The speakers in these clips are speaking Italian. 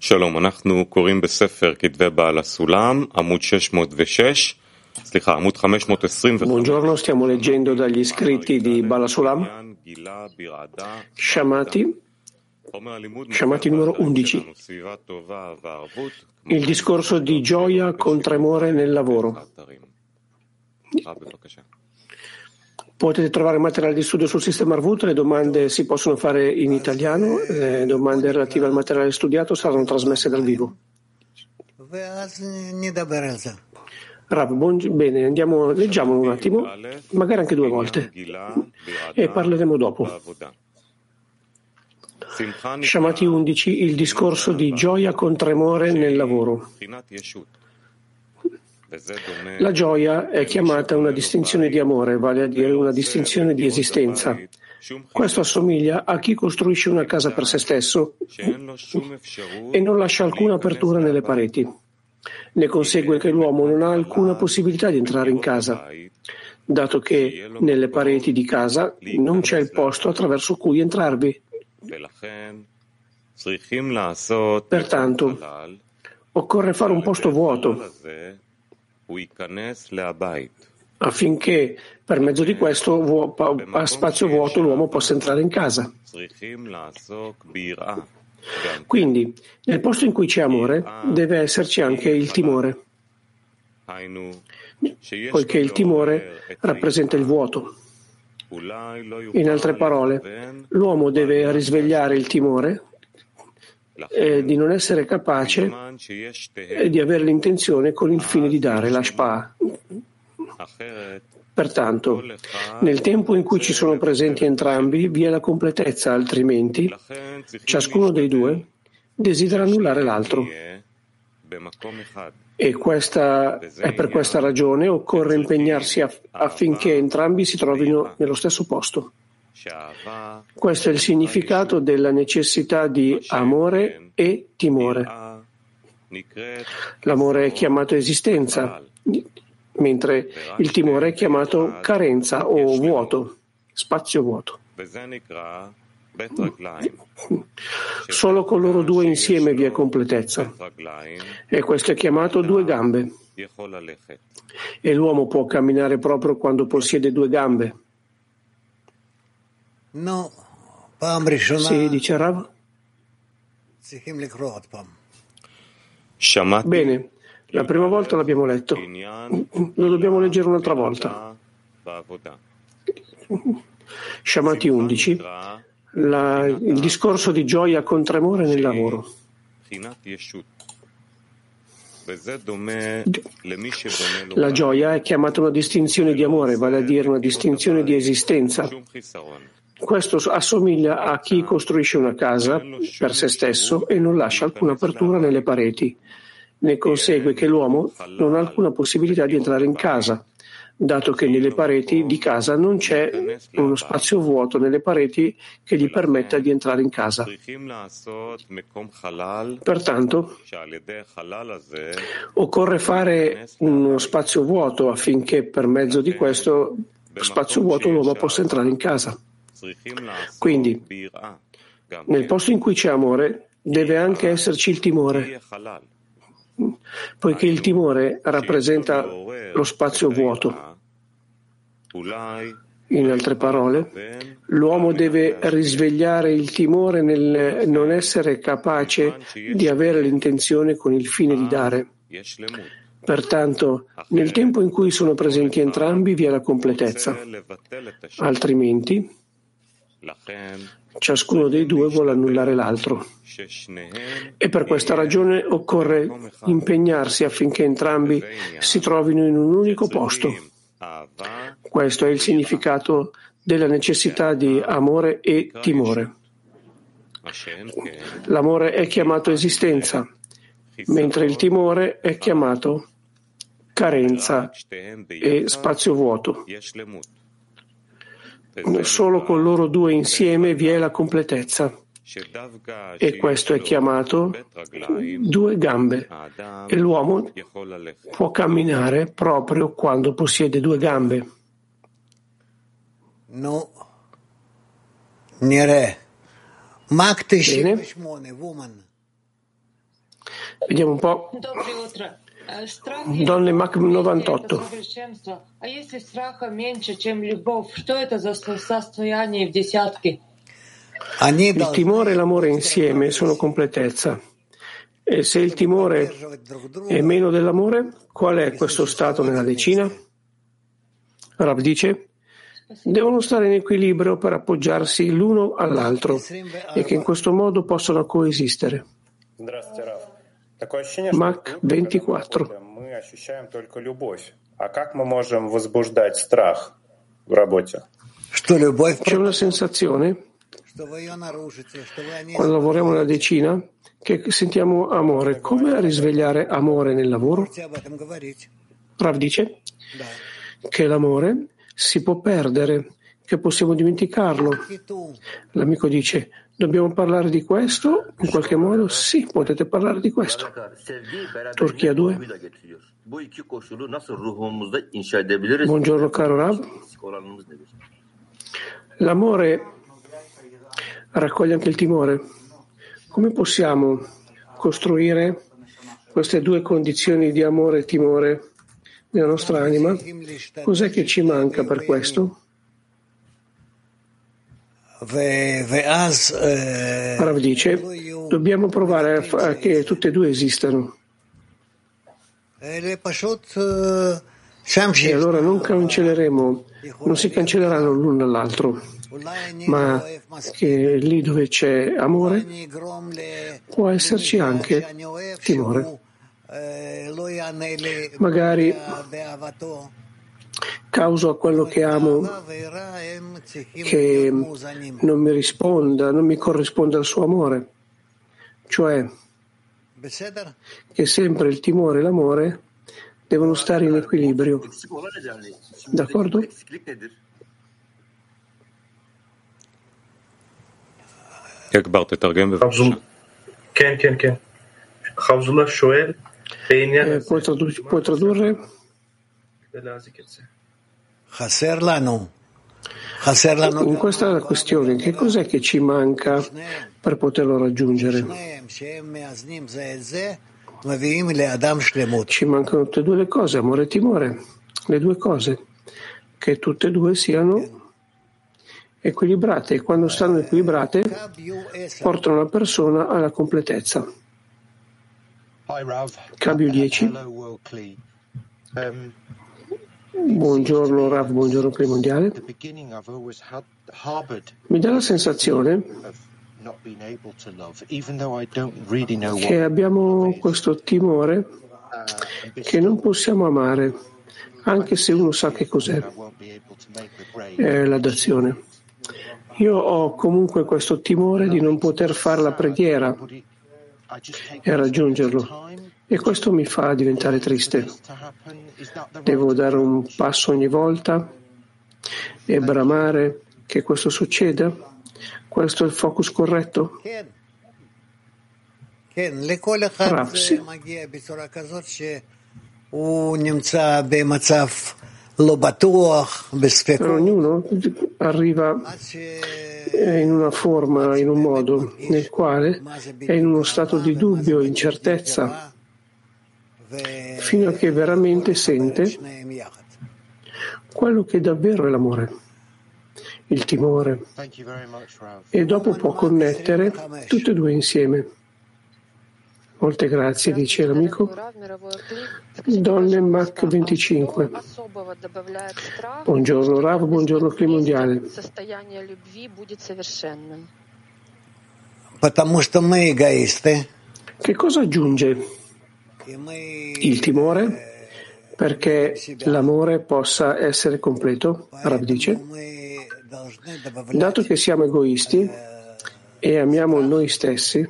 שלום, אנחנו קוראים בספר כתבי בעל הסולם, עמוד 606, סליחה, עמוד 525. Buongiorno, stiamo leggendo dagli scritti di Balasulam, Shamati, Shamati numero 11, il discorso di gioia con tremore nel lavoro. Potete trovare materiale di studio sul sistema Arvut, le domande si possono fare in italiano, le domande relative al materiale studiato saranno trasmesse dal vivo. Rav, buong... bene, andiamo, leggiamolo un attimo, magari anche due volte, e parleremo dopo. Shamati 11, il discorso di gioia con tremore nel lavoro. La gioia è chiamata una distinzione di amore, vale a dire una distinzione di esistenza. Questo assomiglia a chi costruisce una casa per se stesso e non lascia alcuna apertura nelle pareti. Ne consegue che l'uomo non ha alcuna possibilità di entrare in casa, dato che nelle pareti di casa non c'è il posto attraverso cui entrarvi. Pertanto, occorre fare un posto vuoto affinché per mezzo di questo a spazio vuoto l'uomo possa entrare in casa. Quindi, nel posto in cui c'è amore, deve esserci anche il timore, poiché il timore rappresenta il vuoto. In altre parole, l'uomo deve risvegliare il timore eh, di non essere capace di avere l'intenzione con il fine di dare la shpa. Pertanto, nel tempo in cui ci sono presenti entrambi, vi è la completezza, altrimenti ciascuno dei due desidera annullare l'altro. E questa, è per questa ragione occorre impegnarsi affinché entrambi si trovino nello stesso posto. Questo è il significato della necessità di amore e timore. L'amore è chiamato esistenza, mentre il timore è chiamato carenza o vuoto, spazio vuoto. Solo con loro due insieme vi è completezza. E questo è chiamato due gambe. E l'uomo può camminare proprio quando possiede due gambe. No, Sì, dice Rav. Bene, la prima volta l'abbiamo letto. Lo dobbiamo leggere un'altra volta. Shamati 11, la, il discorso di gioia con tremore nel lavoro. La gioia è chiamata una distinzione di amore, vale a dire una distinzione di esistenza. Questo assomiglia a chi costruisce una casa per se stesso e non lascia alcuna apertura nelle pareti. Ne consegue che l'uomo non ha alcuna possibilità di entrare in casa, dato che nelle pareti di casa non c'è uno spazio vuoto nelle pareti che gli permetta di entrare in casa. Pertanto, occorre fare uno spazio vuoto affinché per mezzo di questo spazio vuoto l'uomo possa entrare in casa. Quindi, nel posto in cui c'è amore, deve anche esserci il timore, poiché il timore rappresenta lo spazio vuoto. In altre parole, l'uomo deve risvegliare il timore nel non essere capace di avere l'intenzione con il fine di dare. Pertanto, nel tempo in cui sono presenti entrambi vi è la completezza. Altrimenti, ciascuno dei due vuole annullare l'altro. E per questa ragione occorre impegnarsi affinché entrambi si trovino in un unico posto. Questo è il significato della necessità di amore e timore. L'amore è chiamato esistenza, mentre il timore è chiamato carenza e spazio vuoto. Solo con loro due insieme vi è la completezza. E questo è chiamato due gambe. E l'uomo può camminare proprio quando possiede due gambe. No. Nere. Mak Bene. 98 woman. Vediamo un po'. Donne Mac 98. Il timore e l'amore insieme sono completezza. E se il timore è meno dell'amore, qual è questo stato nella decina? Rav dice, devono stare in equilibrio per appoggiarsi l'uno all'altro e che in questo modo possono coesistere. Mac 24. C'è una sensazione quando lavoriamo nella decina che sentiamo amore. Come risvegliare amore nel lavoro? Rav dice che l'amore si può perdere, che possiamo dimenticarlo. L'amico dice, dobbiamo parlare di questo? In qualche modo sì, potete parlare di questo. Turchia 2. Buongiorno caro Rav. L'amore raccoglie anche il timore. Come possiamo costruire queste due condizioni di amore e timore nella nostra anima? Cos'è che ci manca per questo? Rav dice, dobbiamo provare a, che tutte e due esistano. E allora non cancelleremo, non si cancelleranno l'uno dall'altro, ma che lì dove c'è amore può esserci anche timore. Magari causo a quello che amo che non mi risponda, non mi corrisponde al suo amore, cioè che sempre il timore e l'amore devono stare in equilibrio. D'accordo? כן, כן, כן. חבזולה שואל Eh, puoi, tradu- puoi tradurre? In questa è la questione, che cos'è che ci manca per poterlo raggiungere? Ci mancano tutte e due le cose, amore e timore, le due cose, che tutte e due siano equilibrate e quando stanno equilibrate portano la persona alla completezza. Cambio 10. Buongiorno Rav, buongiorno Cli Mondiale. Mi dà la sensazione che abbiamo questo timore uh, che non possiamo amare, anche se uno sa che cos'è è l'adozione. Io ho comunque questo timore di non poter fare la preghiera e raggiungerlo. E questo mi fa diventare triste. Devo dare un passo ogni volta e bramare che questo succeda? Questo è il focus corretto? Rav, sì. Per ognuno arriva in una forma, in un modo nel quale è in uno stato di dubbio, incertezza, fino a che veramente sente quello che davvero è l'amore, il timore, e dopo può connettere tutte e due insieme. Molte grazie, dice l'amico. Donne Mac 25. Buongiorno Rav, buongiorno Clima Mondiale. Che cosa aggiunge? Il timore perché l'amore possa essere completo, Rav dice. Dato che siamo egoisti e amiamo noi stessi,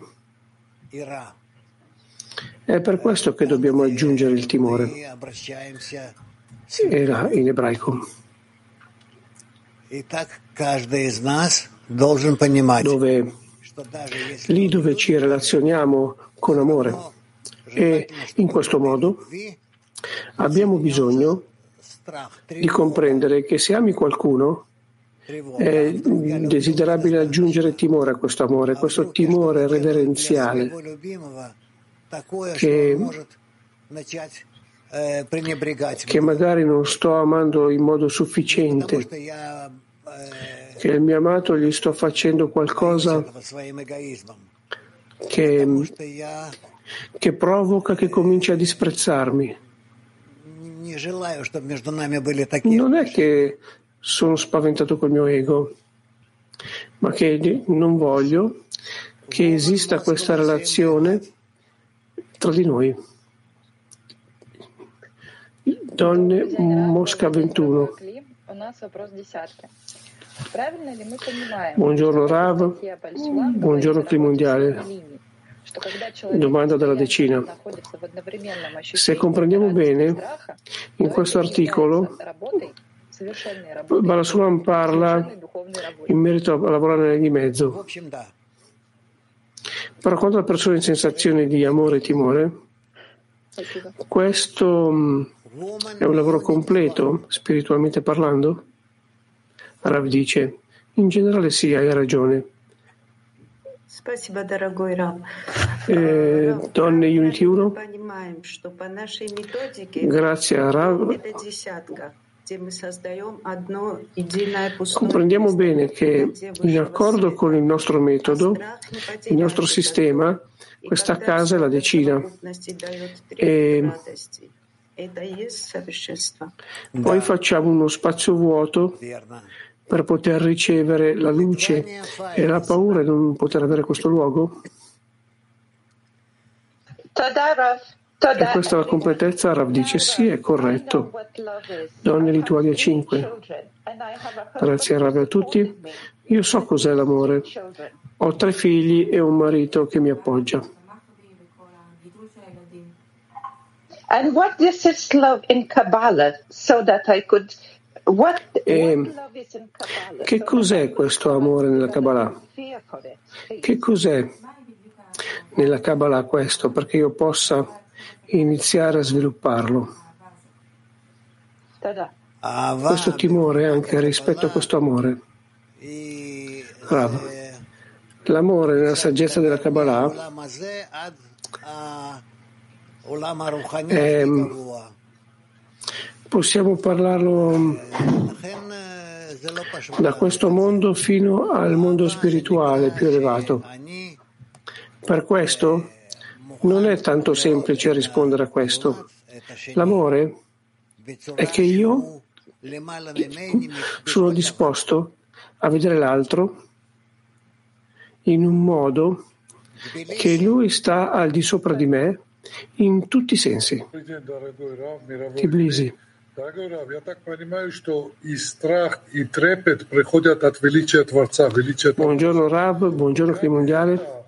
è per questo che dobbiamo aggiungere il timore. Era in ebraico. Dove, lì dove ci relazioniamo con amore. E in questo modo abbiamo bisogno di comprendere che se ami qualcuno è desiderabile aggiungere timore a questo amore, questo timore reverenziale che, che magari non sto amando in modo sufficiente, che il mio amato gli sto facendo qualcosa che, che provoca che comincia a disprezzarmi. Non è che sono spaventato col mio ego, ma che non voglio che esista questa relazione tra di noi. Donne Mosca 21. Buongiorno Rav, buongiorno Climondiale. Domanda della decina. Se comprendiamo bene, in questo articolo Balasulam parla in merito a lavorare di mezzo. Però quando la persona è in sensazione di amore e timore, questo è un lavoro completo, spiritualmente parlando? Rav dice, in generale sì, hai ragione. Eh, donne Unity 1, grazie a Rav. Comprendiamo bene che in accordo con il nostro metodo, il nostro sistema, questa casa è la decina. E poi facciamo uno spazio vuoto per poter ricevere la luce e la paura di non poter avere questo luogo? E questa è la completezza, Rav dice sì, è corretto. Donne Lituania 5. Grazie Rav a tutti. Io so cos'è l'amore. Ho tre figli e un marito che mi appoggia. And what this is love in Kabbalah, so that I could What, what che cos'è questo amore nella Kabbalah? Che cos'è nella Kabbalah questo perché io possa iniziare a svilupparlo. Questo timore anche rispetto a questo amore. Bravo. L'amore nella saggezza della Kabbalah è, possiamo parlarlo da questo mondo fino al mondo spirituale più elevato. Per questo non è tanto semplice rispondere a questo. L'amore è che io sono disposto a vedere l'altro in un modo che lui sta al di sopra di me in tutti i sensi. Tiblisi. Buongiorno Rab, buongiorno Climondiale.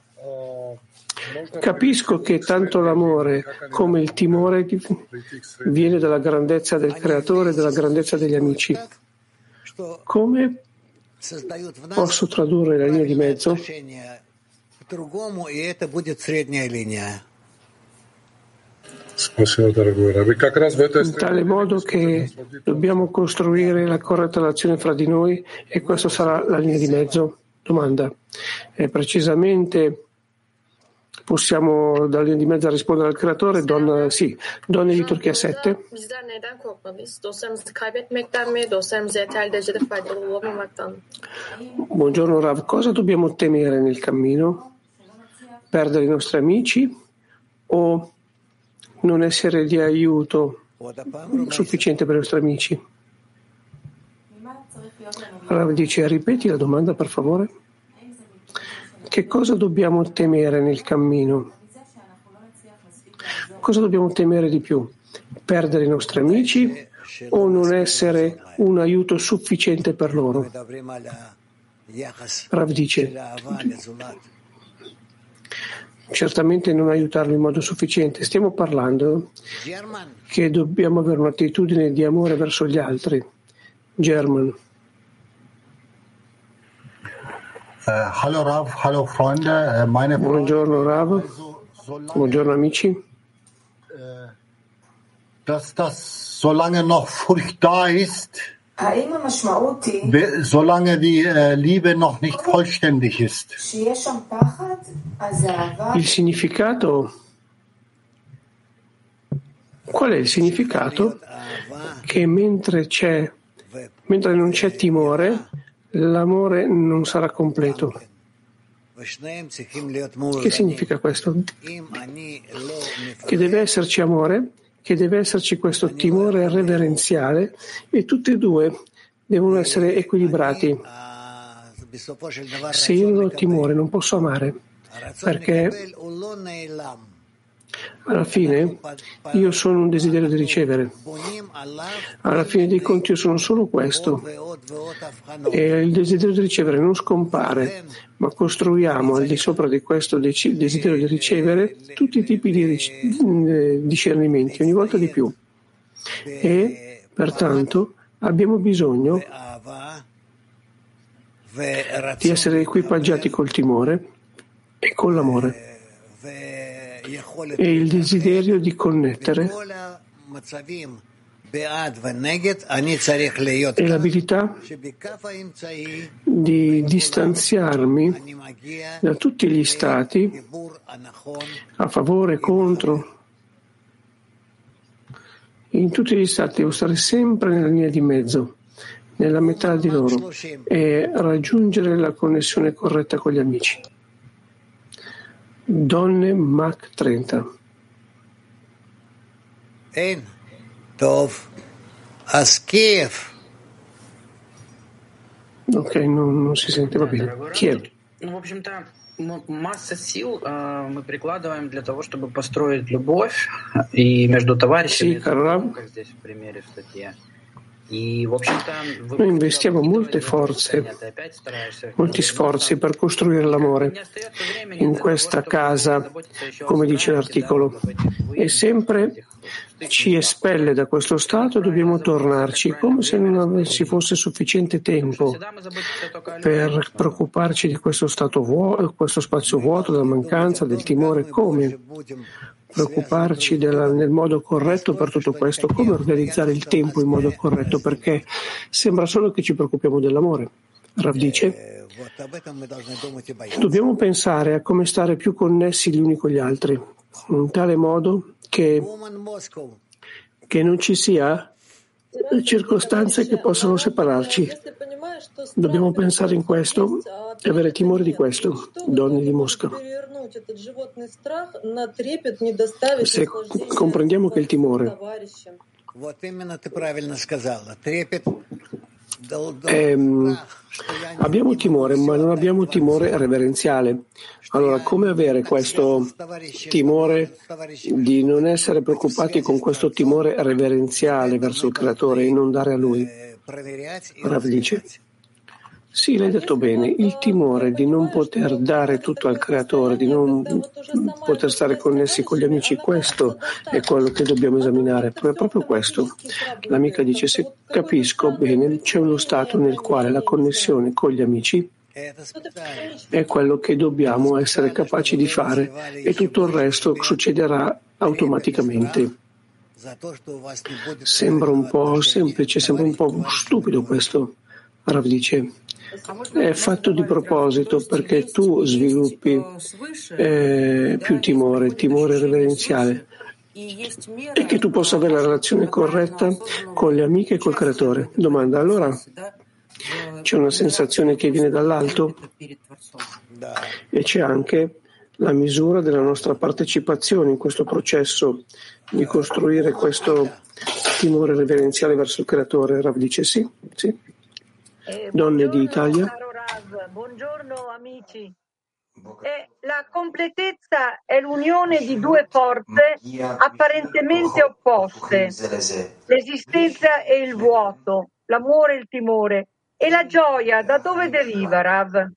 Capisco che tanto l'amore come il timore viene dalla grandezza del creatore e dalla grandezza degli amici. Come posso tradurre la linea di mezzo? In tale modo che dobbiamo costruire la corretta relazione fra di noi e questa sarà la linea di mezzo. Domanda. È precisamente Possiamo dalla linea di mezzo rispondere al creatore, donna, sì, donne di Turchia 7. Buongiorno Rav, cosa dobbiamo temere nel cammino? Perdere i nostri amici o non essere di aiuto sufficiente per i nostri amici? Rav dice, ripeti la domanda per favore. Che cosa dobbiamo temere nel cammino? Cosa dobbiamo temere di più? Perdere i nostri amici o non essere un aiuto sufficiente per loro? Rav dice, certamente non aiutarlo in modo sufficiente. Stiamo parlando che dobbiamo avere un'attitudine di amore verso gli altri. German. Uh, hallo Rav, hallo Freunde. Uh, meine Buongiorno Rav, buongiorno amici. Uh, dass das solange noch Furcht da ist, solange die Liebe noch nicht vollständig ist. Il significato Qual è il significato? Che mentre, mentre non c'è timore, l'amore non sarà completo. Che significa questo? Che deve esserci amore, che deve esserci questo timore reverenziale e tutti e due devono essere equilibrati. Se io non ho timore non posso amare, perché alla fine io sono un desiderio di ricevere. Alla fine dei conti io sono solo questo. E il desiderio di ricevere non scompare, ma costruiamo al di sopra di questo desiderio di ricevere tutti i tipi di eh, discernimenti, ogni volta di più. E pertanto abbiamo bisogno di essere equipaggiati col timore e con l'amore e il desiderio di connettere e l'abilità di distanziarmi da tutti gli stati a favore e contro. In tutti gli stati devo stare sempre nella linea di mezzo, nella metà di loro e raggiungere la connessione corretta con gli amici. Donne Mac 30. Эн. Тов. Аскиев. Ok, non, non si sentiva bene. Kiev. Ну, в общем-то, масса сил э, мы прикладываем для того, чтобы построить любовь а, и между товарищами, как здесь в примере в статье. Noi investiamo molte forze, molti sforzi per costruire l'amore in questa casa, come dice l'articolo, e sempre ci espelle da questo stato e dobbiamo tornarci, come se non ci fosse sufficiente tempo per preoccuparci di questo, stato vuoto, questo spazio vuoto, della mancanza, del timore, come preoccuparci della, nel modo corretto per tutto questo, come organizzare il tempo in modo corretto, perché sembra solo che ci preoccupiamo dell'amore. Rav dice, dobbiamo pensare a come stare più connessi gli uni con gli altri, in tale modo che, che non ci sia circostanze che possano separarci. Dobbiamo pensare in questo e avere timore di questo, donne di Mosca. Se comprendiamo che il timore eh, abbiamo timore, ma non abbiamo timore reverenziale. Allora, come avere questo timore di non essere preoccupati con questo timore reverenziale verso il Creatore e non dare a Lui? Rav dice, sì, l'hai detto bene, il timore di non poter dare tutto al creatore, di non poter stare connessi con gli amici, questo è quello che dobbiamo esaminare, è proprio questo. L'amica dice, se capisco bene, c'è uno stato nel quale la connessione con gli amici è quello che dobbiamo essere capaci di fare e tutto il resto succederà automaticamente. Sembra un po' semplice, sembra un po' stupido questo. Rav dice, è fatto di proposito perché tu sviluppi eh, più timore, timore reverenziale e che tu possa avere la relazione corretta con le amiche e col creatore. Domanda, allora c'è una sensazione che viene dall'alto e c'è anche la misura della nostra partecipazione in questo processo di costruire questo timore reverenziale verso il creatore. Rav dice sì, sì. Eh, Donne d'Italia. Buongiorno amici. Eh, la completezza è l'unione di due forze apparentemente opposte, l'esistenza e il vuoto, l'amore e il timore. E la gioia da dove deriva, Rav?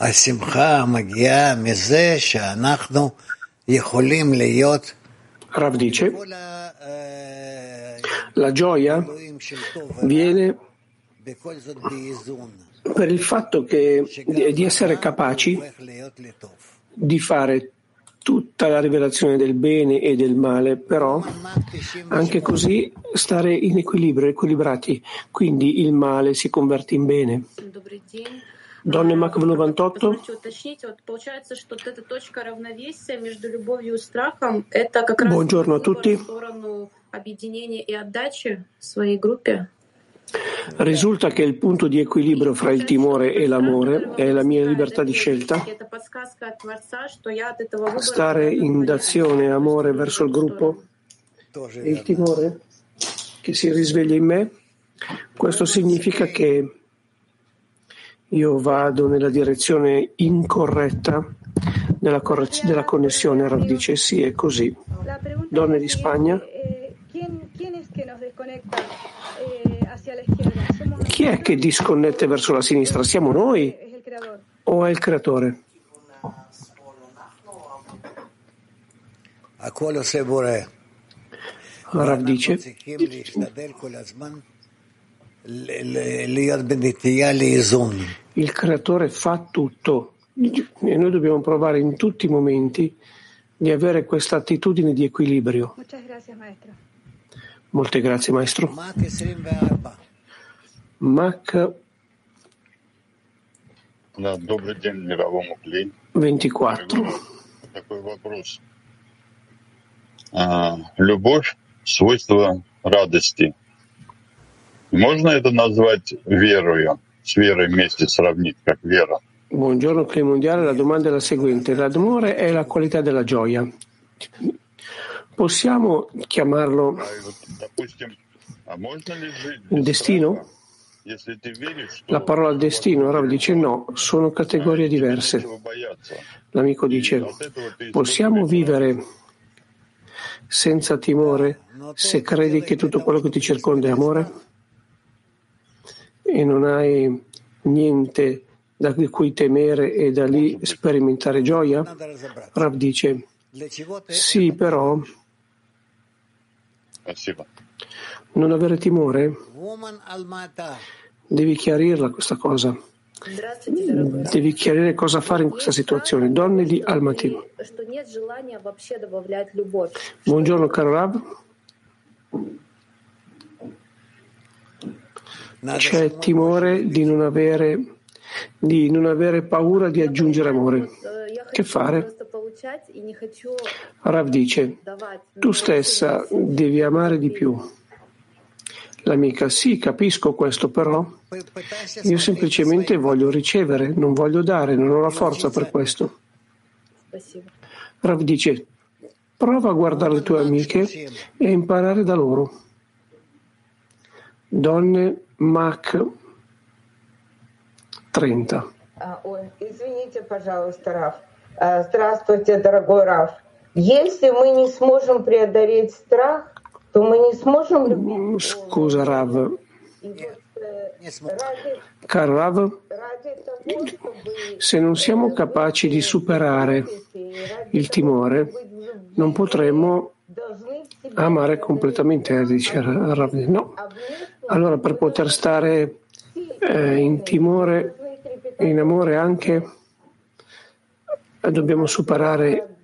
השמחה מגיעה מזה שאנחנו יכולים להיות Rav dice la gioia viene per il fatto che, di essere capaci di fare tutta la rivelazione del bene e del male, però anche così stare in equilibrio, equilibrati, quindi il male si converte in bene. Donne Mac 98. Buongiorno a tutti. Risulta che il punto di equilibrio fra il timore e l'amore è la mia libertà di scelta. Stare in dazione e amore verso il gruppo e il timore che si risveglia in me. Questo significa che io vado nella direzione incorretta della, correz- della connessione. Rav dice sì, è così. Donne di Spagna. Chi è che disconnette verso la sinistra? Siamo noi o è il creatore? Rav dice il creatore fa tutto e noi dobbiamo provare in tutti i momenti di avere questa attitudine di equilibrio. Molte grazie maestro. Mac 24. Любовь – свойство радости. Можно это назвать верою? С верой вместе сравнить, как вера? Buongiorno Clima Mondiale, la domanda è la seguente. L'amore è la qualità della gioia. Possiamo chiamarlo il destino? La parola destino, Rav dice no, sono categorie diverse. L'amico dice, possiamo vivere senza timore se credi che tutto quello che ti circonda è amore? E non hai niente da cui temere e da lì sperimentare gioia? Rav dice, sì, però non avere timore? Devi chiarirla questa cosa. Devi chiarire cosa fare in questa situazione. Donne di Almaty. Buongiorno caro Rav. C'è timore di non avere, di non avere paura di aggiungere amore. Che fare? Rav dice, tu stessa devi amare di più. L'amica, sì, capisco questo, però io semplicemente voglio ricevere, non voglio dare, non ho la forza per questo. Rav dice, prova a guardare le tue amiche e imparare da loro. Donne Mac 30. Ой, извините, пожалуйста, Раф. Здравствуйте, дорогой Раф. Если мы не сможем преодолеть страх, то мы не сможем... Scusa Rav. Caro Rav, se non siamo capaci di superare il timore, non potremo amare completamente, dice Rav. No. Allora per poter stare eh, in timore, in amore anche, dobbiamo superare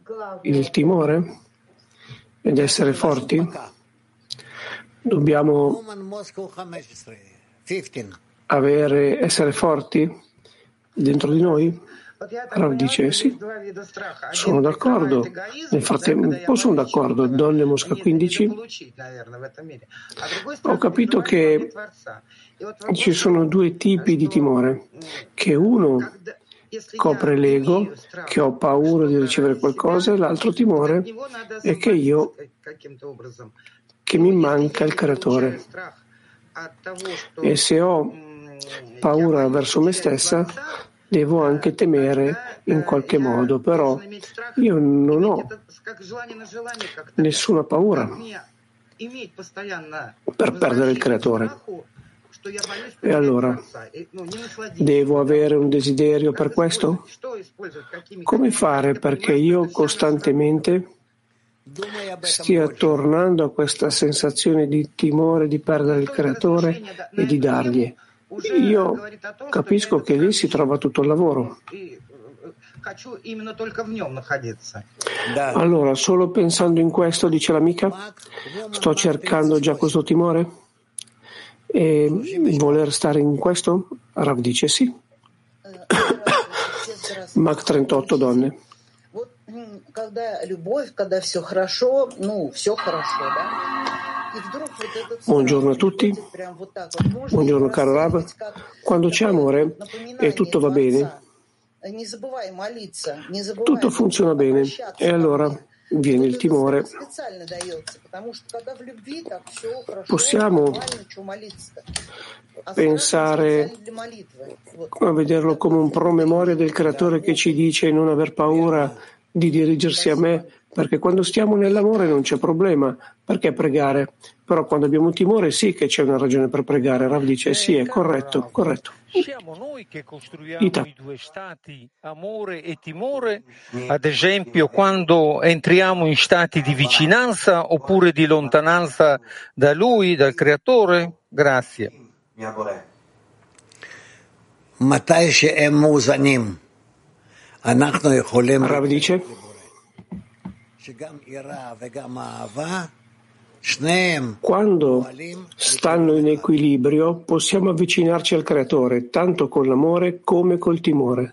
il timore ed essere forti? Dobbiamo avere, essere forti dentro di noi? Rav dice sì, sono d'accordo. Nel frattempo sono d'accordo. Donne Mosca 15. Ho capito che ci sono due tipi di timore, che uno copre l'ego, che ho paura di ricevere qualcosa, e l'altro timore è che io che mi manca il creatore. E se ho paura verso me stessa, devo anche temere in qualche modo, però io non ho nessuna paura per perdere il creatore. E allora, devo avere un desiderio per questo? Come fare perché io costantemente stia tornando a questa sensazione di timore di perdere il creatore e di dargli. Io capisco che lì si trova tutto il lavoro. Allora, solo pensando in questo, dice l'amica, sto cercando già questo timore? E voler stare in questo? Rav dice sì. Mach 38 donne. Buongiorno a tutti. Buongiorno caro Rav. Quando c'è amore e tutto va bene, tutto funziona bene e allora viene il timore. Possiamo pensare a vederlo come un promemoria del creatore che ci dice non aver paura di dirigersi a me, perché quando stiamo nell'amore non c'è problema, perché pregare? Però quando abbiamo timore sì che c'è una ragione per pregare. Rav dice sì, è corretto, corretto. Siamo noi che costruiamo Ita. i due stati, amore e timore, ad esempio quando entriamo in stati di vicinanza oppure di lontananza da lui, dal creatore? Grazie. Rav dice quando stanno in equilibrio possiamo avvicinarci al creatore tanto con l'amore come col timore.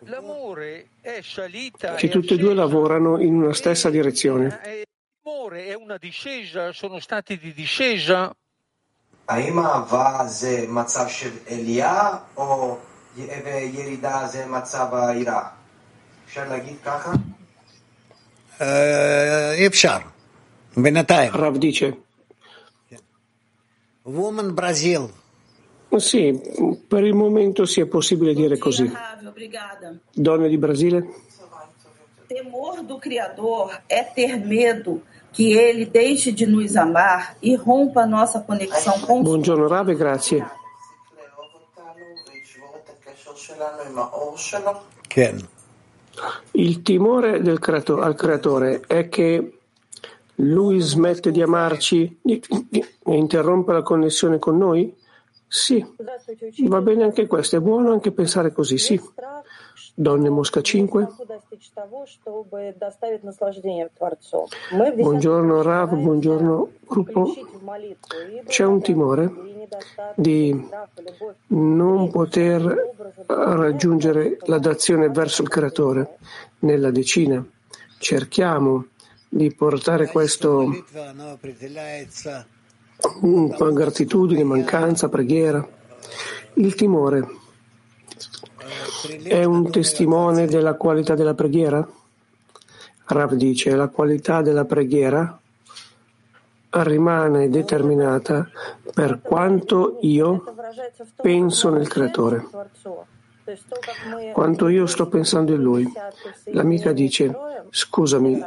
Che tutte e due lavorano in una stessa direzione. Eh, l'amore è una discesa sono stati di discesa? O אפשר להגיד ככה? אי אפשר, בינתיים. Rav dice Woman Brazil. Sì, per il momento sì, è possibile dire così. Donne di Brasile? Temor do Criador é ter medo que ele deixe de nos amar e rompa a nossa conexão com Buongiorno Rabe, grazie. Il timore del creator, al creatore è che lui smette di amarci e interrompe la connessione con noi? Sì, va bene anche questo, è buono anche pensare così, sì. Donne Mosca 5. Buongiorno Rav, buongiorno gruppo. C'è un timore di non poter raggiungere la dazione verso il creatore nella decina. Cerchiamo di portare questo gratitudine, mancanza, preghiera. Il timore è un testimone della qualità della preghiera? Rav dice, la qualità della preghiera rimane determinata per quanto io penso nel creatore quanto io sto pensando in lui. L'amica dice, scusami,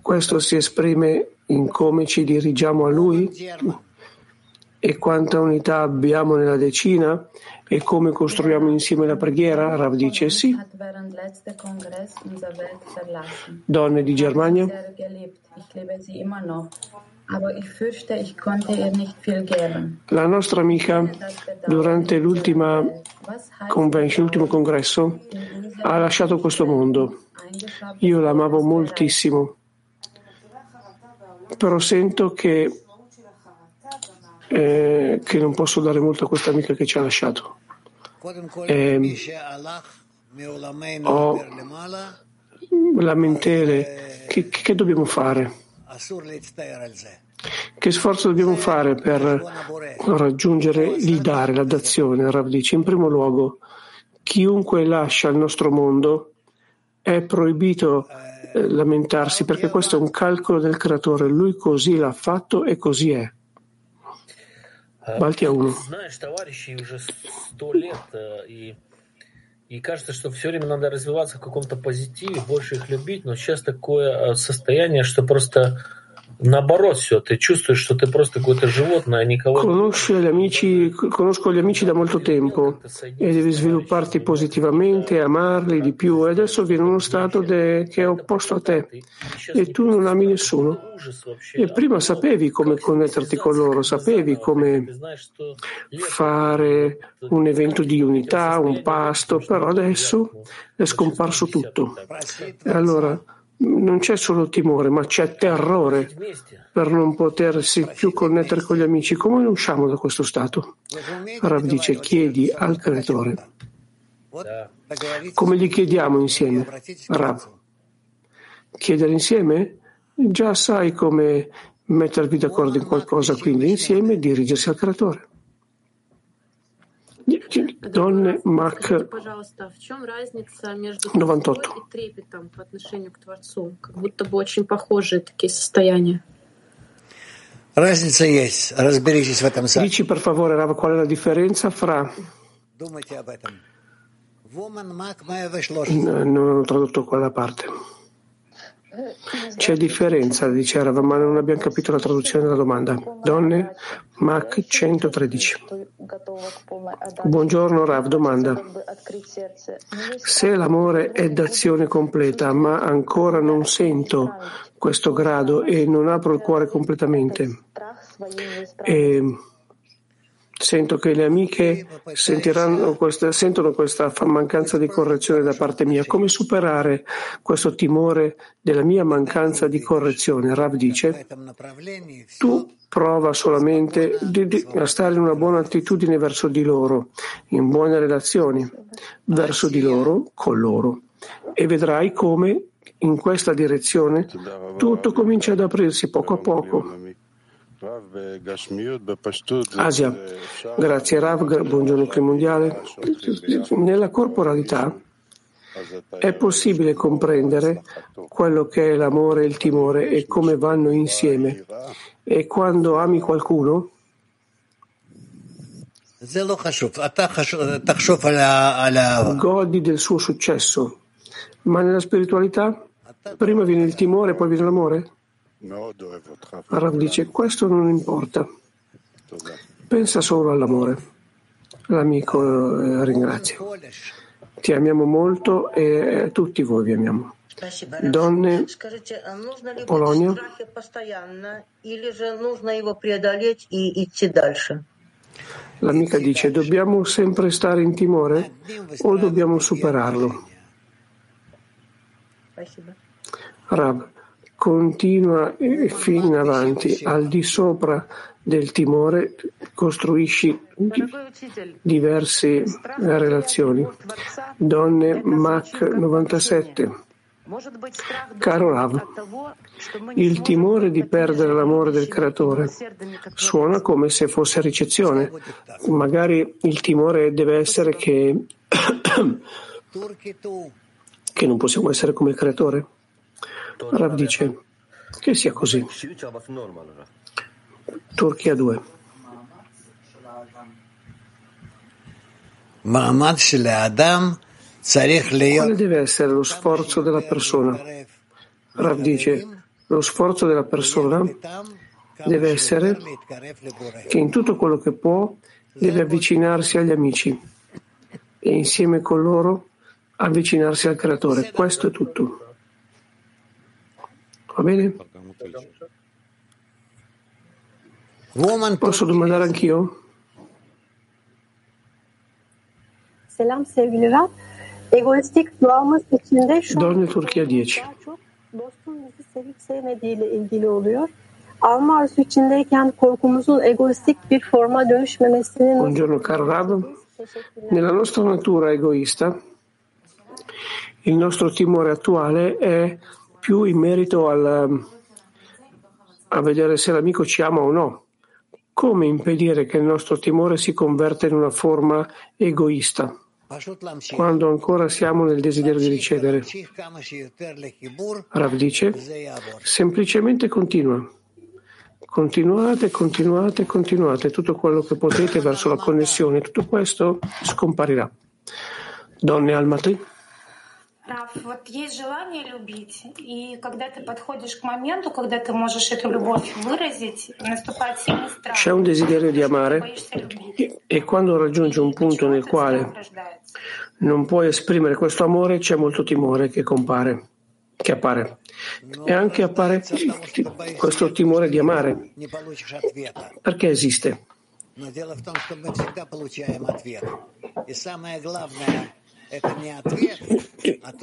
questo si esprime in come ci dirigiamo a lui? E quanta unità abbiamo nella decina? E come costruiamo insieme la preghiera? Rav dice sì. Donne di Germania? La nostra amica, durante l'ultimo congresso, ha lasciato questo mondo. Io l'amavo moltissimo, però sento che, eh, che non posso dare molto a questa amica che ci ha lasciato. Eh, ho lamentele. Che, che dobbiamo fare? Che sforzo dobbiamo fare per raggiungere il dare, la dazione? Rav dice, in primo luogo, chiunque lascia il nostro mondo è proibito eh, lamentarsi perché questo è un calcolo del creatore, lui così l'ha fatto e così è. Balti a uno. И кажется, что все время надо развиваться в каком-то позитиве, больше их любить, но сейчас такое состояние, что просто Naborot, все, ты чувствуешь, что ты просто какое-то животное, а никого... Conosci gli amici, conosco gli amici da molto tempo e devi svilupparti positivamente, amarli di più e adesso viene uno stato de, che è opposto a te e tu non ami nessuno. E prima sapevi come connetterti con loro, sapevi come fare un evento di unità, un pasto, però adesso è scomparso tutto. E allora non c'è solo timore, ma c'è terrore per non potersi più connettere con gli amici. Come usciamo da questo stato? Rav dice, chiedi al creatore. Come gli chiediamo insieme? Rav. Chiedere insieme? Già sai come mettervi d'accordo in qualcosa, quindi insieme dirigersi al creatore. Дон Мак Скажите, э, пожалуйста, в чем разница между Новантоту и трепетом по отношению к Творцу? Как будто бы очень похожие такие состояния. Разница есть. Разберитесь в этом сами. Dici, per favore, Rav, qual la fra... Думайте об этом. Woman, Mac, Maeve, Non ho tradotto quella parte. C'è differenza, dice Rav, ma non abbiamo capito la traduzione della domanda. Donne, Mac 113. Buongiorno Rav, domanda. Se l'amore è d'azione completa, ma ancora non sento questo grado e non apro il cuore completamente, e sento che le amiche sentiranno questa, sentono questa fa- mancanza di correzione da parte mia. Come superare questo timore della mia mancanza di correzione? Rav dice, tu prova solamente di- di- a stare in una buona attitudine verso di loro, in buone relazioni, verso di loro, con loro, e vedrai come in questa direzione tutto comincia ad aprirsi poco a poco. Asia, grazie Rav, buongiorno Clima Mondiale. Nella corporalità è possibile comprendere quello che è l'amore e il timore e come vanno insieme. E quando ami qualcuno, godi del suo successo. Ma nella spiritualità prima viene il timore, e poi viene l'amore? Rav dice, questo non importa, pensa solo all'amore. L'amico eh, ringrazia. Ti amiamo molto e eh, tutti voi vi amiamo. Donne, Polonia. L'amica dice, dobbiamo sempre stare in timore o dobbiamo superarlo? Rab, Continua eh, fino in avanti, al di sopra del timore costruisci di- diverse relazioni. Donne Mac 97. Caro Rav, il timore di perdere l'amore del creatore suona come se fosse ricezione. Magari il timore deve essere che, che non possiamo essere come il creatore. Rav dice che sia così. Turchia 2. Quale deve essere lo sforzo della persona? Rav dice lo sforzo della persona deve essere che in tutto quello che può deve avvicinarsi agli amici e insieme con loro avvicinarsi al creatore. Questo è tutto. Va bene? Posso domandare anch'io? Selam sevgili Rab. Egoistik duamız içinde şu Donne Turchia 10. daha çok dostun bizi sevip sevmediğiyle ilgili oluyor. Alma arzusu içindeyken korkumuzun egoistik bir forma dönüşmemesinin Buongiorno caro Rav. Nella nostra natura egoista, il nostro timore attuale è più in merito al, a vedere se l'amico ci ama o no. Come impedire che il nostro timore si converta in una forma egoista quando ancora siamo nel desiderio di ricevere? Rav dice, semplicemente continua. Continuate, continuate, continuate, tutto quello che potete verso la connessione, tutto questo scomparirà. Donne Almatri. Раф, вот есть желание любить, и когда ты подходишь к моменту, когда ты можешь эту любовь выразить, наступает сильный страх. C'è un desiderio di amare Боишься любить. e- e quando raggiungi un punto nel quale Рождается. non puoi esprimere questo amore, c'è molto timore che compare, che appare. E anche appare questo timore di amare. Не получишь ответа. Perché esiste? Но дело в том, что мы всегда получаем ответ. И самое главное,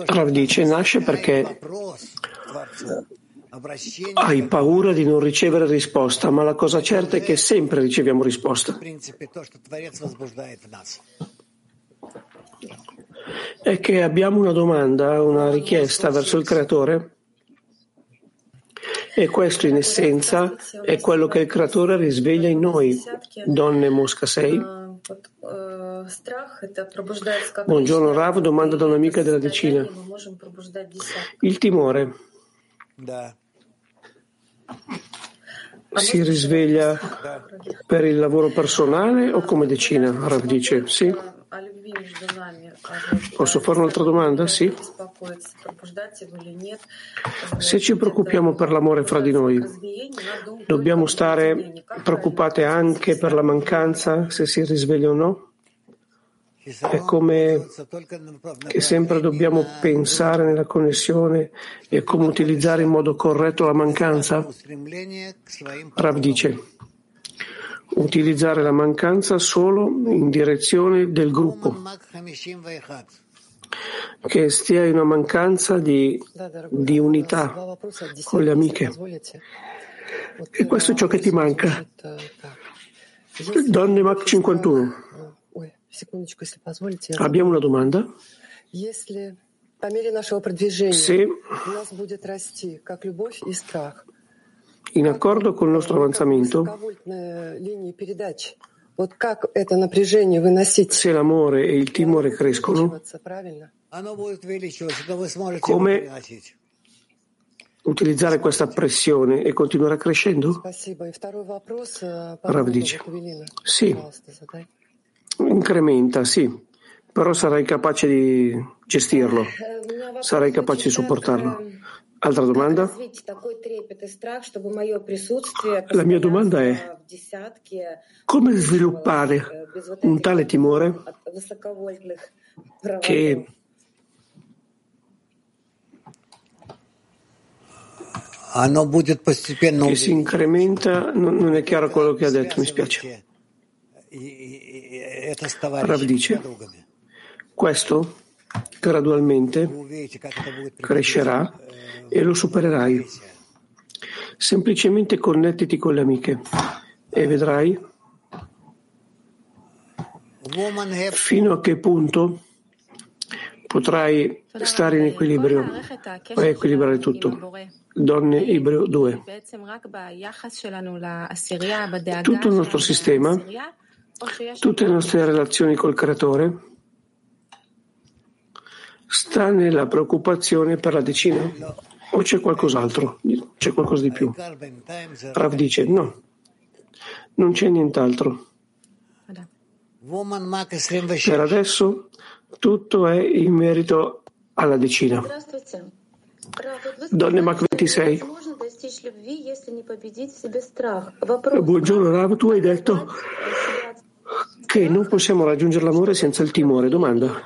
Rav dice, nasce perché hai paura di non ricevere risposta, ma la cosa certa è che sempre riceviamo risposta. È che abbiamo una domanda, una richiesta verso il creatore. E questo in essenza è quello che il creatore risveglia in noi. Donne Mosca 6. Buongiorno Rav, domanda da un'amica della decina. Il timore si risveglia per il lavoro personale o come decina? Rav dice sì. Posso fare un'altra domanda? Sì. Se ci preoccupiamo per l'amore fra di noi, dobbiamo stare preoccupate anche per la mancanza, se si risveglia o no? È come che sempre dobbiamo pensare nella connessione e come utilizzare in modo corretto la mancanza? Rav dice utilizzare la mancanza solo in direzione del gruppo, che stia in una mancanza di, di unità con le amiche. E questo è ciò che ti manca. Donne Mac 51. Abbiamo una domanda? Se in accordo con il nostro avanzamento, se l'amore e il timore crescono, come utilizzare questa pressione e continuare crescendo? Rav dice, sì, incrementa, sì, però sarai capace di gestirlo, sarai capace di sopportarlo. Altra domanda? La mia domanda è come sviluppare un tale timore che che si incrementa, non è chiaro quello che ha detto, mi spiace. Rav dice, questo gradualmente crescerà e lo supererai. Semplicemente connettiti con le amiche e vedrai fino a che punto potrai stare in equilibrio e equilibrare tutto. Donne Ibreo 2. Tutto il nostro sistema, tutte le nostre relazioni col creatore sta nella preoccupazione per la decina o c'è qualcos'altro? C'è qualcosa di più? Rav dice no, non c'è nient'altro. Per adesso tutto è in merito alla decina. Donne Mach 26. Buongiorno Rav, tu hai detto che non possiamo raggiungere l'amore senza il timore. Domanda.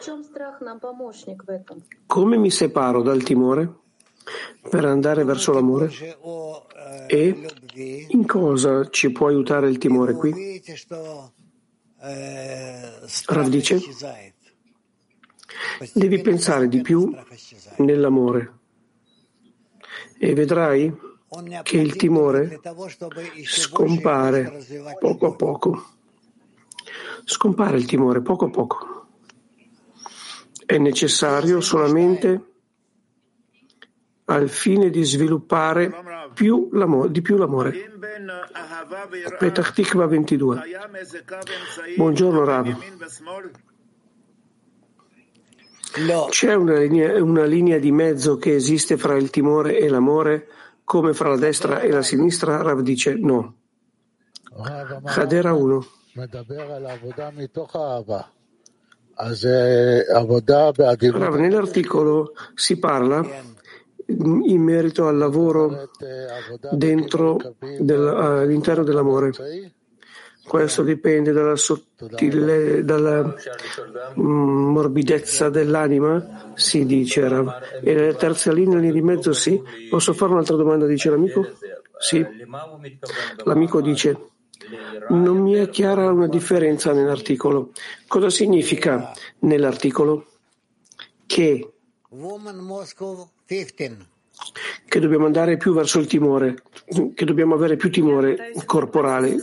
Come mi separo dal timore per andare verso l'amore? E in cosa ci può aiutare il timore qui? Rav dice, devi pensare di più nell'amore e vedrai che il timore scompare poco a poco. Scompare il timore poco a poco. È necessario solamente al fine di sviluppare più di più l'amore. Petach Tikva 22. Buongiorno Rav. C'è una linea, una linea di mezzo che esiste fra il timore e l'amore come fra la destra e la sinistra? Rav dice no. Hadera 1. Rav, nell'articolo si parla in merito al lavoro dentro del, all'interno dell'amore. Questo dipende dalla sottile, dalla mm, morbidezza dell'anima, si dice. E nella terza linea, lì di mezzo, sì. Posso fare un'altra domanda, dice l'amico? Sì. L'amico dice, non mi è chiara una differenza nell'articolo. Cosa significa nell'articolo? Che che dobbiamo andare più verso il timore, che dobbiamo avere più timore corporale,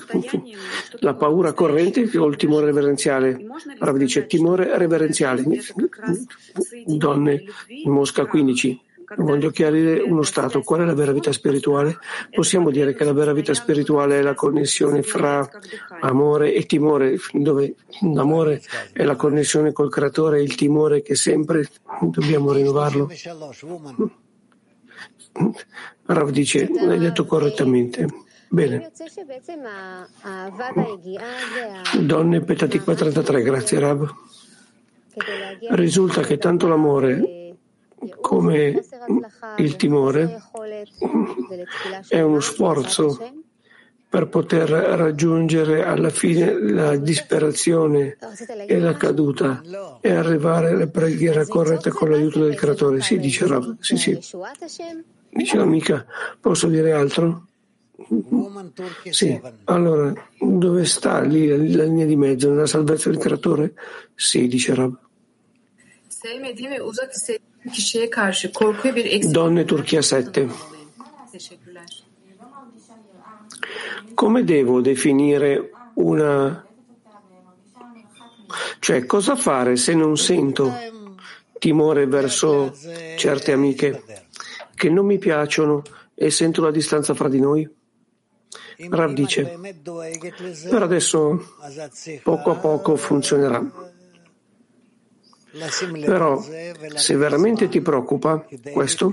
la paura corrente o il timore reverenziale. Rav dice timore reverenziale. Donne, Mosca 15. Voglio chiarire uno stato. Qual è la vera vita spirituale? Possiamo dire che la vera vita spirituale è la connessione fra amore e timore, dove l'amore è la connessione col creatore e il timore che sempre dobbiamo rinnovarlo. Rav dice, l'hai detto correttamente. Bene. Donne Petatikva 33, grazie Rav. Risulta che tanto l'amore come il timore è uno sforzo per poter raggiungere alla fine la disperazione e la caduta e arrivare alla preghiera corretta con l'aiuto del creatore. Sì, dice Rav, sì, sì. Dice l'amica, posso dire altro? Sì, allora dove sta lì la linea di mezzo? Nella salvezza del creatore? Sì, dice Rav. Donne Turchia 7. Come devo definire una... Cioè, cosa fare se non sento timore verso certe amiche che non mi piacciono e sento la distanza fra di noi? Rav dice, per adesso poco a poco funzionerà. Però se veramente ti preoccupa questo,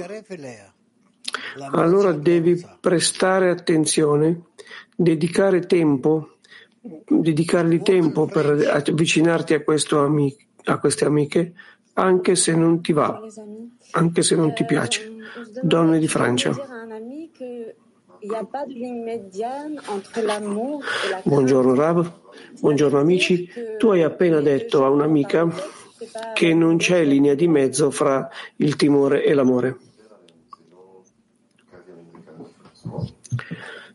allora devi prestare attenzione, dedicare tempo, dedicargli tempo per avvicinarti a, amico, a queste amiche, anche se non ti va, anche se non ti piace. Donne di Francia. Buongiorno Rav, buongiorno amici. Tu hai appena detto a un'amica che non c'è linea di mezzo fra il timore e l'amore.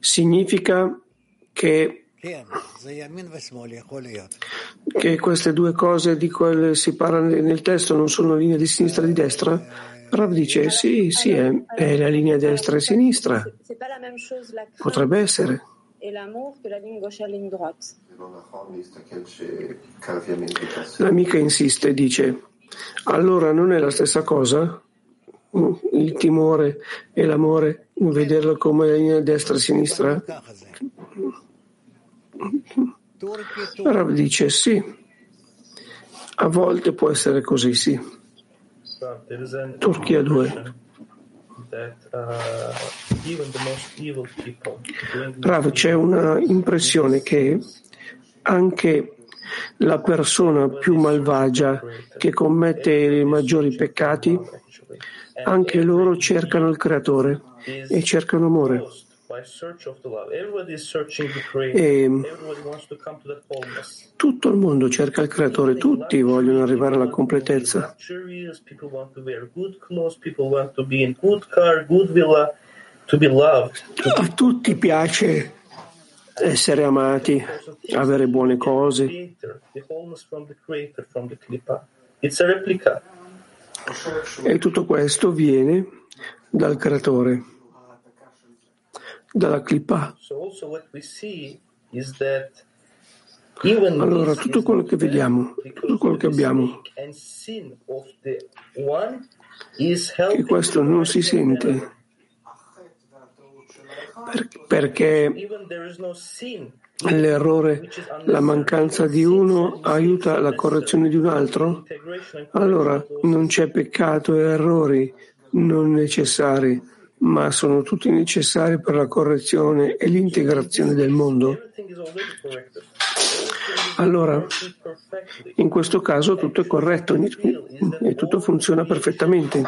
Significa che, che queste due cose di cui si parla nel testo non sono linee di sinistra e di destra? Rav dice sì, sì, è, è la linea destra e sinistra. Potrebbe essere L'amica insiste e dice, allora non è la stessa cosa? Il timore e l'amore, vederlo come la linea destra e sinistra? Rav dice sì, a volte può essere così, sì. Turchia 2. Rav, c'è una impressione che anche la persona più malvagia che commette i maggiori peccati, anche loro cercano il creatore e cercano amore. E tutto il mondo cerca il creatore, tutti vogliono arrivare alla completezza. A tutti piace essere amati, avere buone cose. E tutto questo viene dal creatore dalla clipa. Allora, tutto quello che vediamo, tutto quello che abbiamo, che questo non si sente perché l'errore, la mancanza di uno aiuta la correzione di un altro, allora non c'è peccato e errori non necessari ma sono tutti necessari per la correzione e l'integrazione del mondo? Allora, in questo caso tutto è corretto e tutto funziona perfettamente.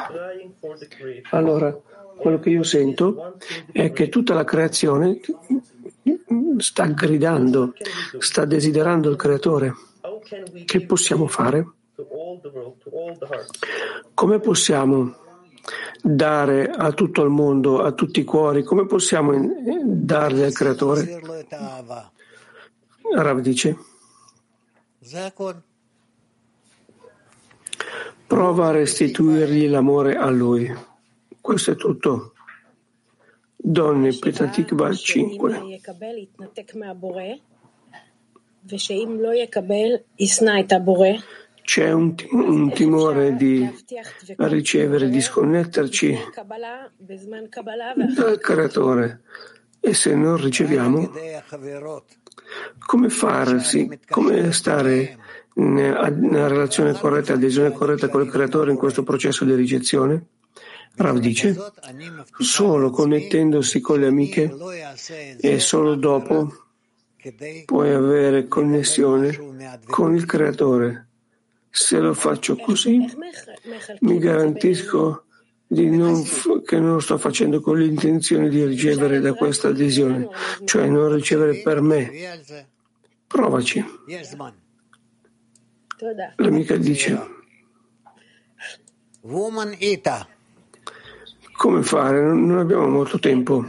Allora, quello che io sento è che tutta la creazione sta gridando, sta desiderando il creatore. Che possiamo fare? Come possiamo dare a tutto il mondo, a tutti i cuori, come possiamo darli al creatore? Rav dice, prova a restituirgli l'amore a lui. Questo è tutto. Donne, Petatikva 5. C'è un, un timore di ricevere, di sconnetterci dal creatore e se non riceviamo, come farsi, come stare nella relazione corretta, adesione corretta col creatore in questo processo di ricezione? Rav dice, solo connettendosi con le amiche e solo dopo puoi avere connessione con il creatore. Se lo faccio così, mi garantisco non f- che non lo sto facendo con l'intenzione di ricevere da questa adesione, cioè non ricevere per me. Provaci. L'amica dice, come fare? Non abbiamo molto tempo.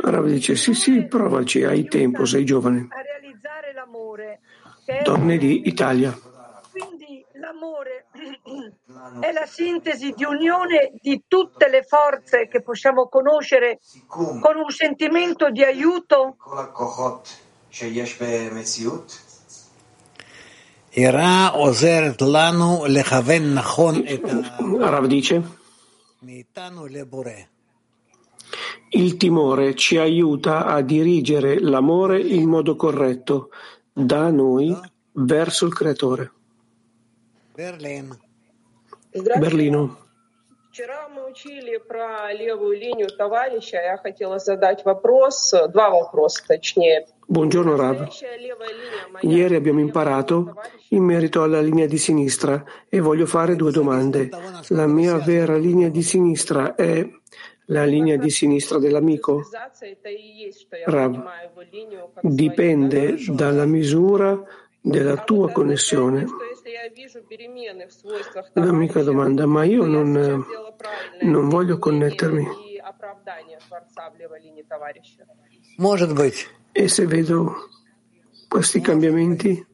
Rav dice, sì, sì, provaci, hai tempo, sei giovane. A realizzare l'amore. Donne di Italia. Quindi l'amore è la sintesi di unione di tutte le forze che possiamo conoscere con un sentimento di aiuto. Rav dice, il timore ci aiuta a dirigere l'amore in modo corretto da noi verso il creatore. Berlino. Вчера мы учили про левую линию товарища. Я хотела задать вопрос, два вопроса точнее. Buongiorno Rav. Ieri abbiamo imparato in merito alla linea di sinistra e voglio fare due domande. La mia vera linea di sinistra è la linea di sinistra dell'amico? Rav, dipende dalla misura della tua connessione. L'amica domanda, ma io non, non voglio connettermi. E se vedo questi cambiamenti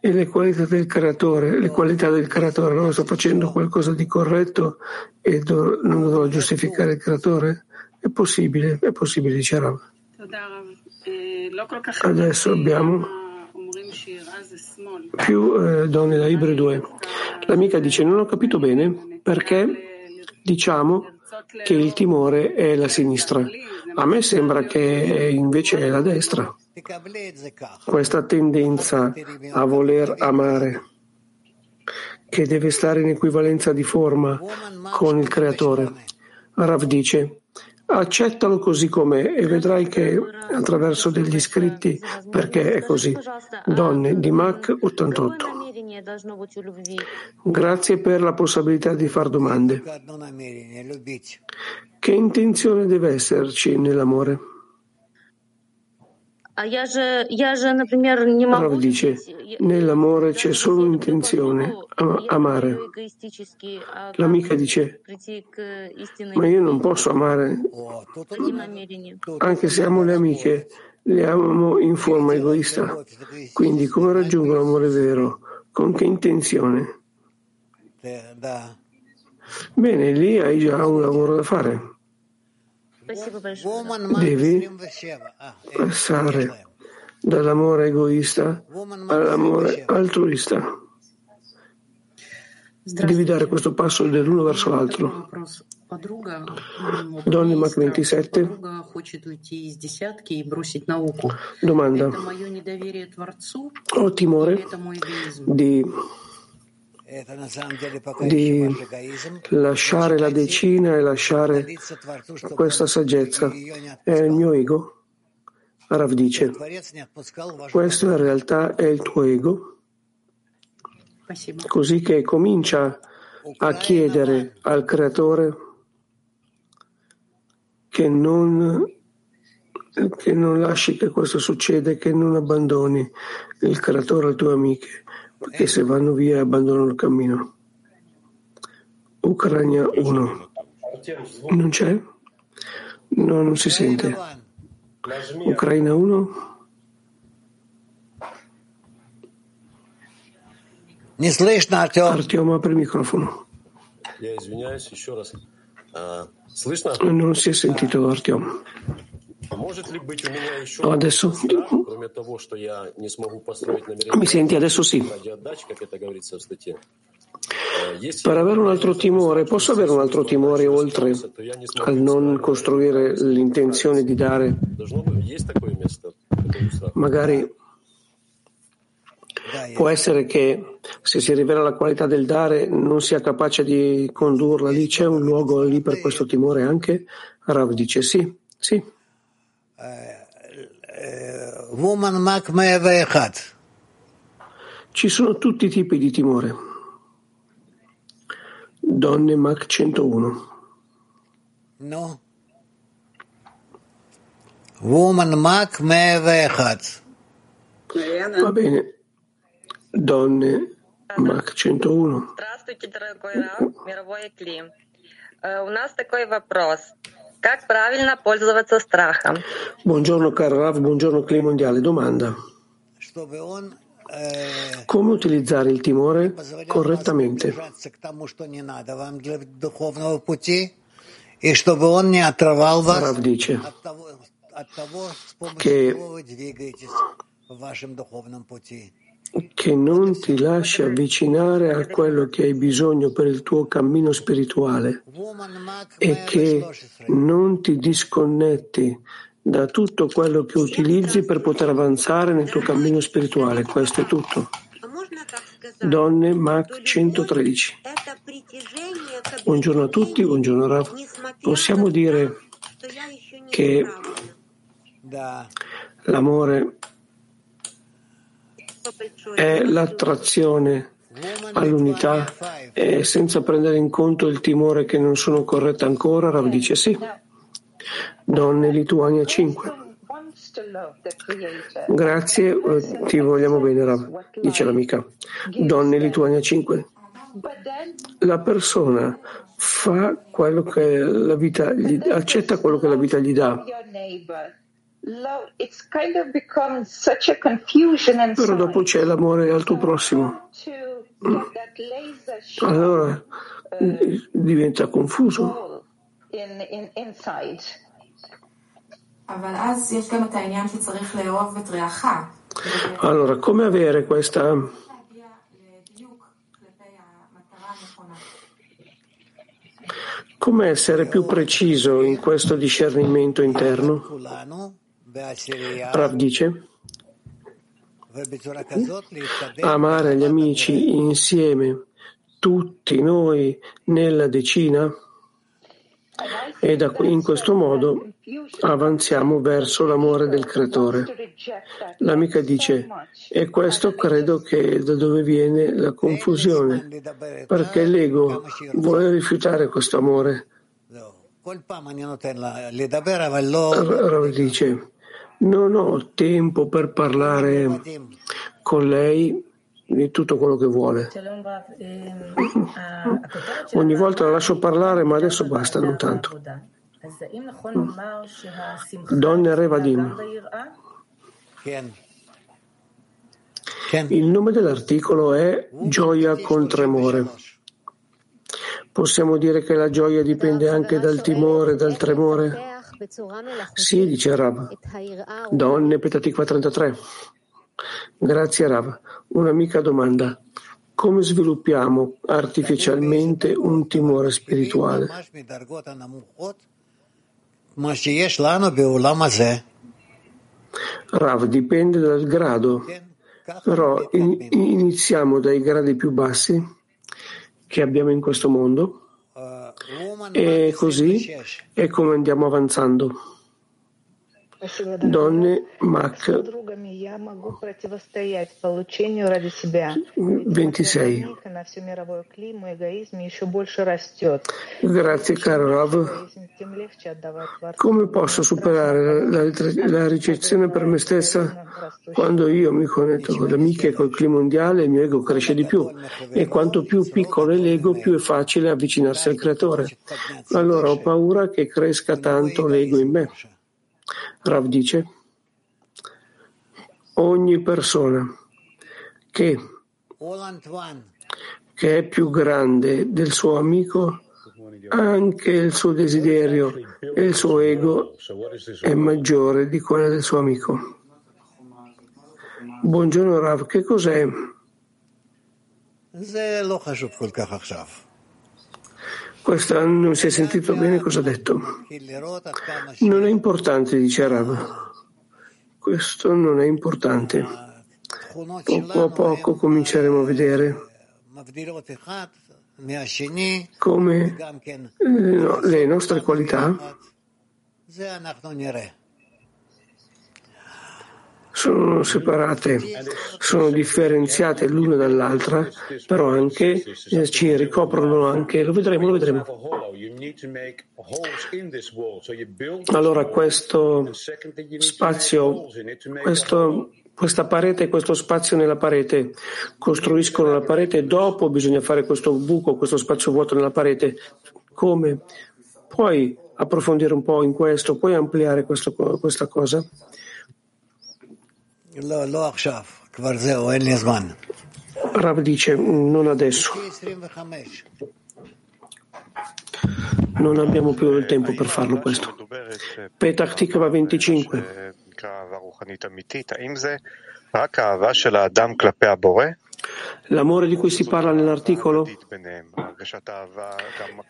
e le qualità del creatore, le qualità del creatore, non sto facendo qualcosa di corretto e do, non dovrò giustificare il creatore? È possibile, è possibile, dice Rav. Adesso abbiamo più eh, donne da Ibre 2. L'amica dice: Non ho capito bene perché diciamo che il timore è la sinistra. A me sembra che invece è la destra. Questa tendenza a voler amare, che deve stare in equivalenza di forma con il creatore. Rav dice: Accettalo così com'è e vedrai che attraverso degli scritti perché è così. Donne di Mac 88. Grazie per la possibilità di far domande. Che intenzione deve esserci nell'amore? Rav dice, nell'amore c'è solo un'intenzione, am- amare. L'amica dice, ma io non posso amare, anche se amo le amiche, le amo in forma egoista. Quindi come raggiungo l'amore vero? Con che intenzione? Bene, lì hai già un lavoro da fare. Devi passare dall'amore egoista all'amore altruista. Devi dare questo passo dell'uno verso l'altro. Donne Mac 27. Domanda. Ho timore di di lasciare la decina e lasciare questa saggezza. È il mio ego? Rav dice, questo in realtà è il tuo ego, così che comincia a chiedere al creatore che non, che non lasci che questo succeda, che non abbandoni il creatore alle tue amiche perché se vanno via abbandonano il cammino. Ucraina 1. Non c'è? No, non si sente. Ucraina 1. Не слышно, Артем. Артем, apri il microfono. Я извиняюсь еще раз. Non si è sentito Artyom. Adesso mi senti? Adesso sì. Per avere un altro timore, posso avere un altro timore oltre al non costruire l'intenzione di dare? Magari può essere che se si rivela la qualità del dare non sia capace di condurla lì. C'è un luogo lì per questo timore anche? Rav dice sì, sì. Woman Mac 101. Ci sono tutti i tipi di timore. Donne Mac 101. No. Woman Mac 101. Va bene. Donne Mac 101. Здравствуйте, дорогой Рав, мировой клим. У нас такой вопрос. Как правильно пользоваться страхом? Buongiorno caro Rav, buongiorno Cli Mondiale. Domanda. Come utilizzare il timore correttamente? Rav dice che che non ti lasci avvicinare a quello che hai bisogno per il tuo cammino spirituale e che non ti disconnetti da tutto quello che utilizzi per poter avanzare nel tuo cammino spirituale. Questo è tutto. Donne Mac 113. Buongiorno a tutti, buongiorno Rav. Possiamo dire che l'amore è l'attrazione all'unità e senza prendere in conto il timore che non sono corrette ancora, Rav dice sì. Donne Lituania 5. Grazie, eh, ti vogliamo bene, Rav, dice l'amica. Donne Lituania 5. La persona fa quello che la vita gli, accetta quello che la vita gli dà. Però dopo c'è l'amore al tuo prossimo. Allora diventa confuso. Allora, come avere questa come essere più preciso in questo discernimento interno? Rav dice amare gli amici insieme, tutti noi nella decina e da, in questo modo avanziamo verso l'amore del creatore. L'amica dice, e questo credo che da dove viene la confusione, perché l'ego vuole rifiutare questo amore. Rav dice, non ho tempo per parlare con lei di tutto quello che vuole. Ogni volta la lascio parlare, ma adesso basta, non tanto. Donne Revadim. Il nome dell'articolo è Gioia con tremore. Possiamo dire che la gioia dipende anche dal timore, dal tremore? Sì, dice Rav. Donne, Petatikva 33. Grazie Rav. Un'amica domanda. Come sviluppiamo artificialmente un timore spirituale? Rav, dipende dal grado, però in, iniziamo dai gradi più bassi che abbiamo in questo mondo e così è come andiamo avanzando. Donne Mac 26 Grazie caro Rav. Come posso superare la, la, ricezione per me stessa? quando io mi connetto con le amiche e col clima mondiale il mio ego cresce di più. E quanto più piccolo è l'ego più è facile avvicinarsi al creatore. Allora ho paura che cresca tanto l'ego in me. Rav dice, ogni persona che, che è più grande del suo amico anche il suo desiderio e il suo ego è maggiore di quello del suo amico. Buongiorno Rav, che cos'è? Questa non si è sentito bene cosa ha detto. Non è importante, dice Rav. Questo non è importante. Poco a poco cominceremo a vedere. Come le nostre qualità sono separate, sono differenziate l'una dall'altra, però anche eh, ci ricoprono anche, lo vedremo, lo vedremo. Allora questo spazio, questo, questa parete, questo spazio nella parete, costruiscono la parete, dopo bisogna fare questo buco, questo spazio vuoto nella parete. Come? Puoi approfondire un po' in questo, puoi ampliare questo, questa cosa? Rav dice non adesso. Non abbiamo più il tempo per farlo questo. Petach Tikva 25. L'amore di cui si parla nell'articolo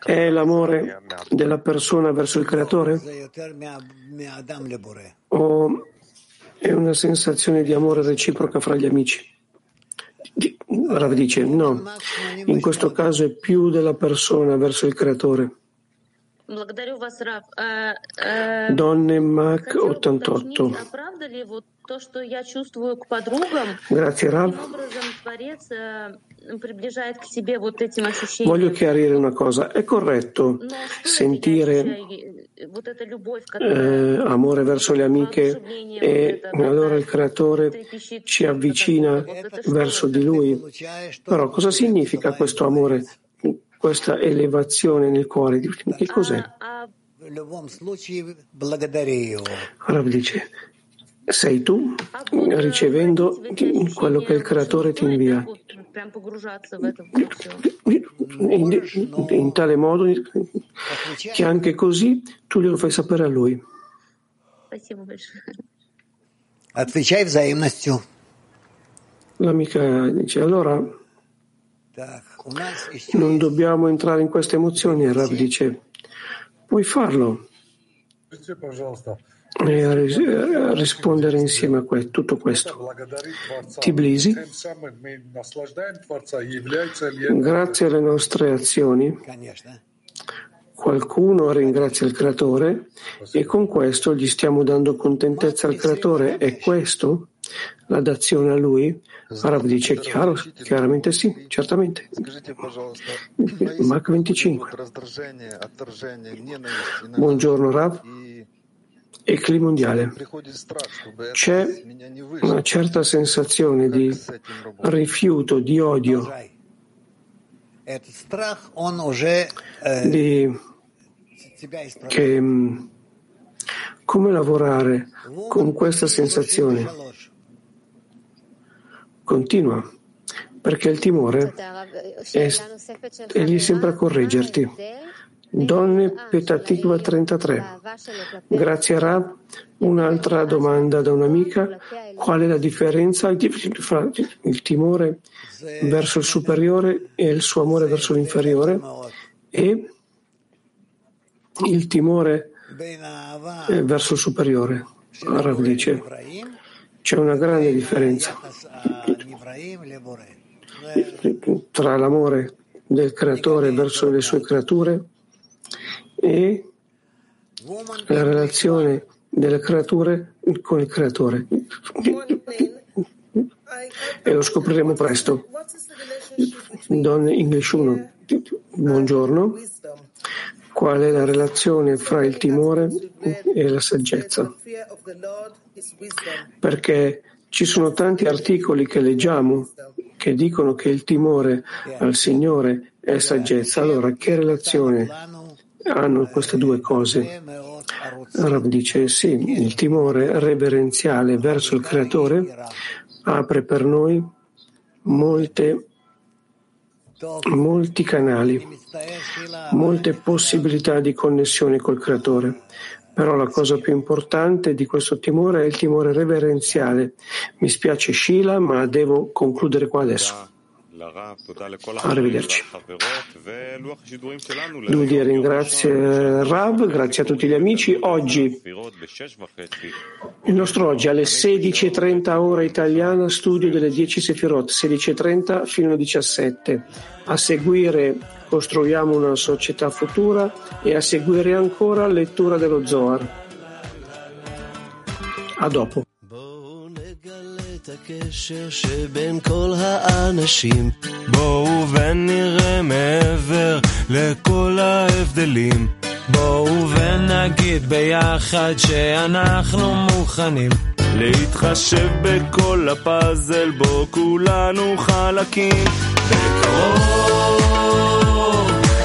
è l'amore della persona verso il creatore? O è una sensazione di amore reciproca fra gli amici. Rav dice no, in questo caso è più della persona verso il creatore. Donne Mac 88. Grazie Rav. Voglio chiarire una cosa. È corretto sentire eh, amore verso le amiche e allora il creatore ci avvicina verso di lui. Però cosa significa questo amore, questa elevazione nel cuore? Che cos'è? Rav dice, sei tu ricevendo quello che il creatore ti invia. In, in tale modo che anche così tu glielo fai sapere a lui. L'amica dice allora non dobbiamo entrare in queste emozioni. Il Rav dice. Puoi farlo e rispondere insieme a que- tutto questo. Tiblisi, grazie alle nostre azioni, qualcuno ringrazia il creatore e con questo gli stiamo dando contentezza al creatore. È questo la dazione a lui? Arab dice chiaro, chiaramente sì, certamente. Mach 25. Buongiorno Rav e clima mondiale. C'è una certa sensazione di rifiuto, di odio, di, che, come lavorare con questa sensazione? Continua, perché il timore è, è lì sempre a correggerti. Donne Petatikva 33. Grazie a Rav. Un'altra domanda da un'amica. Qual è la differenza fra il timore verso il superiore e il suo amore verso l'inferiore? E il timore eh, verso il superiore? Rav dice. C'è una grande differenza tra l'amore del creatore verso le sue creature e la relazione delle creature con il creatore. E lo scopriremo presto. Don English 1, buongiorno. Qual è la relazione fra il timore e la saggezza? Perché ci sono tanti articoli che leggiamo che dicono che il timore al Signore è saggezza. Allora, che relazione hanno queste due cose. Rav dice sì, il timore reverenziale verso il creatore apre per noi molte molti canali, molte possibilità di connessione col creatore. Però la cosa più importante di questo timore è il timore reverenziale. Mi spiace Sheila, ma devo concludere qua adesso. Arrivederci. Lui ringrazia Rav, grazie a tutti gli amici. Oggi, il nostro oggi alle 16.30 ora italiana, studio delle 10 Sefirot, 16.30 fino alle 17. A seguire costruiamo una società futura e a seguire ancora lettura dello Zohar. A dopo. הקשר שבין כל האנשים. בואו ונראה מעבר לכל ההבדלים. בואו ונגיד ביחד שאנחנו מוכנים להתחשב בכל הפאזל בו כולנו חלקים. בקרוב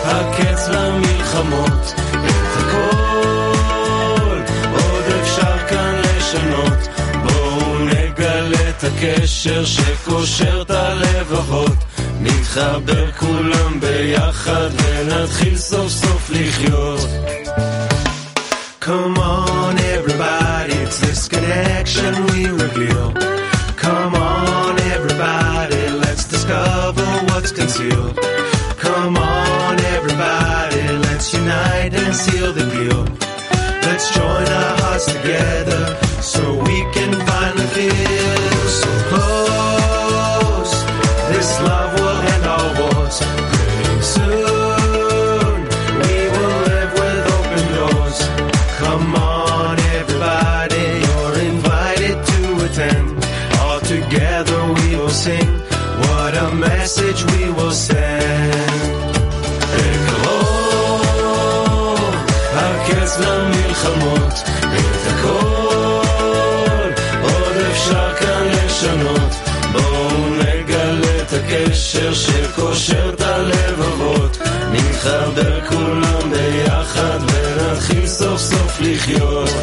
הקץ למלחמות, את הכל עוד אפשר כאן לשנות. את הקשר שקושר את הלבבות נתחבר כולם ביחד ונתחיל סוף סוף לחיות Come on everybody, it's this connection we reveal Come on everybody, let's discover what's concealed Come on everybody, let's unite and seal the deal Let's join our hearts together so לחיות.